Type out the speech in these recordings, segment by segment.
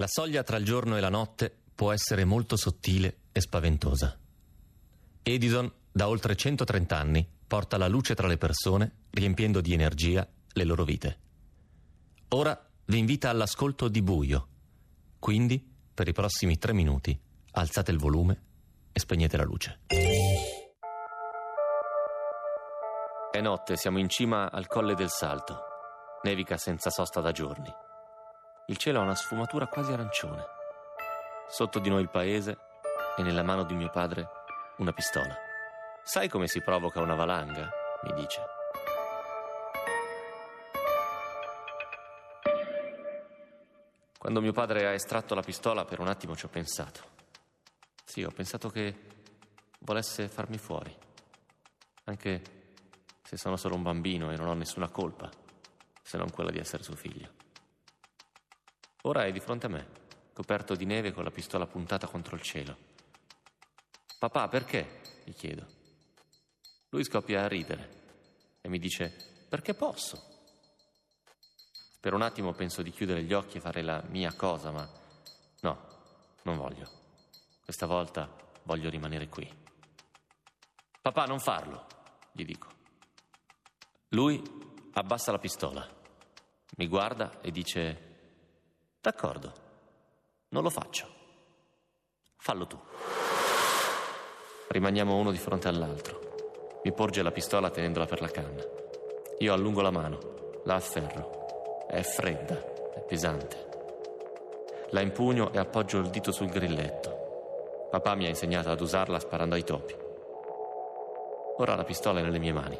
La soglia tra il giorno e la notte può essere molto sottile e spaventosa. Edison, da oltre 130 anni, porta la luce tra le persone, riempiendo di energia le loro vite. Ora vi invita all'ascolto di buio. Quindi, per i prossimi tre minuti, alzate il volume e spegnete la luce. È notte, siamo in cima al colle del Salto. Nevica senza sosta da giorni. Il cielo ha una sfumatura quasi arancione. Sotto di noi il paese e nella mano di mio padre una pistola. Sai come si provoca una valanga? mi dice. Quando mio padre ha estratto la pistola, per un attimo ci ho pensato. Sì, ho pensato che volesse farmi fuori. Anche se sono solo un bambino e non ho nessuna colpa, se non quella di essere suo figlio. Ora è di fronte a me, coperto di neve con la pistola puntata contro il cielo. Papà, perché? gli chiedo. Lui scoppia a ridere e mi dice, perché posso? Per un attimo penso di chiudere gli occhi e fare la mia cosa, ma no, non voglio. Questa volta voglio rimanere qui. Papà, non farlo, gli dico. Lui abbassa la pistola, mi guarda e dice, d'accordo, non lo faccio. Fallo tu. Rimaniamo uno di fronte all'altro. Mi porge la pistola tenendola per la canna. Io allungo la mano, la afferro è fredda, è pesante. La impugno e appoggio il dito sul grilletto. Papà mi ha insegnato ad usarla sparando ai topi. Ora la pistola è nelle mie mani.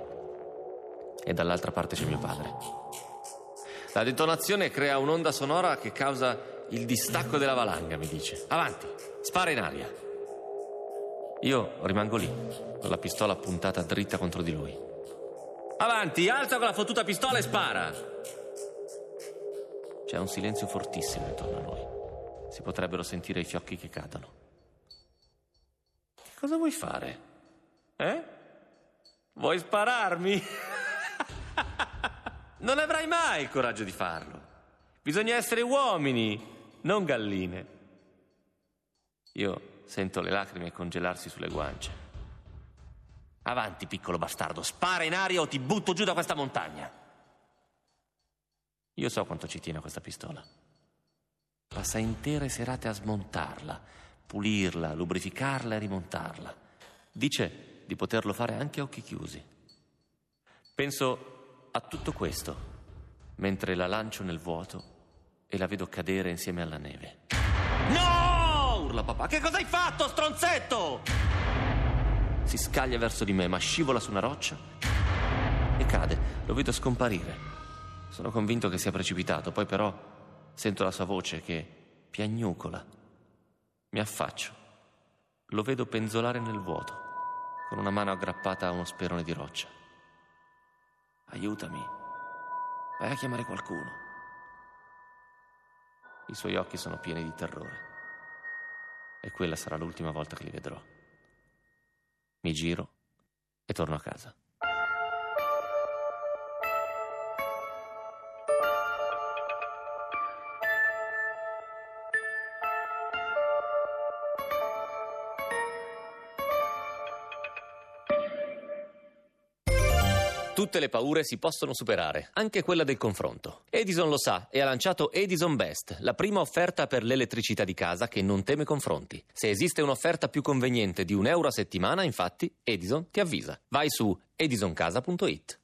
E dall'altra parte c'è mio padre. La detonazione crea un'onda sonora che causa il distacco della valanga, mi dice. Avanti, spara in aria. Io rimango lì, con la pistola puntata dritta contro di lui. Avanti, alza con la fottuta pistola e spara! C'è un silenzio fortissimo intorno a noi. Si potrebbero sentire i fiocchi che cadono. Che cosa vuoi fare? Eh? Vuoi spararmi? non avrai mai il coraggio di farlo. Bisogna essere uomini, non galline. Io sento le lacrime congelarsi sulle guance. Avanti, piccolo bastardo, spara in aria o ti butto giù da questa montagna. Io so quanto ci tiene questa pistola. Passa intere serate a smontarla, pulirla, lubrificarla e rimontarla. Dice di poterlo fare anche a occhi chiusi. Penso a tutto questo mentre la lancio nel vuoto e la vedo cadere insieme alla neve. No! urla papà. Che cosa hai fatto, stronzetto? Si scaglia verso di me, ma scivola su una roccia e cade. Lo vedo scomparire. Sono convinto che sia precipitato, poi però sento la sua voce che piagnucola. Mi affaccio. Lo vedo penzolare nel vuoto, con una mano aggrappata a uno sperone di roccia. Aiutami. Vai a chiamare qualcuno. I suoi occhi sono pieni di terrore. E quella sarà l'ultima volta che li vedrò. Mi giro e torno a casa. Tutte le paure si possono superare, anche quella del confronto. Edison lo sa e ha lanciato Edison Best, la prima offerta per l'elettricità di casa che non teme confronti. Se esiste un'offerta più conveniente di un euro a settimana, infatti, Edison ti avvisa. Vai su edisoncasa.it.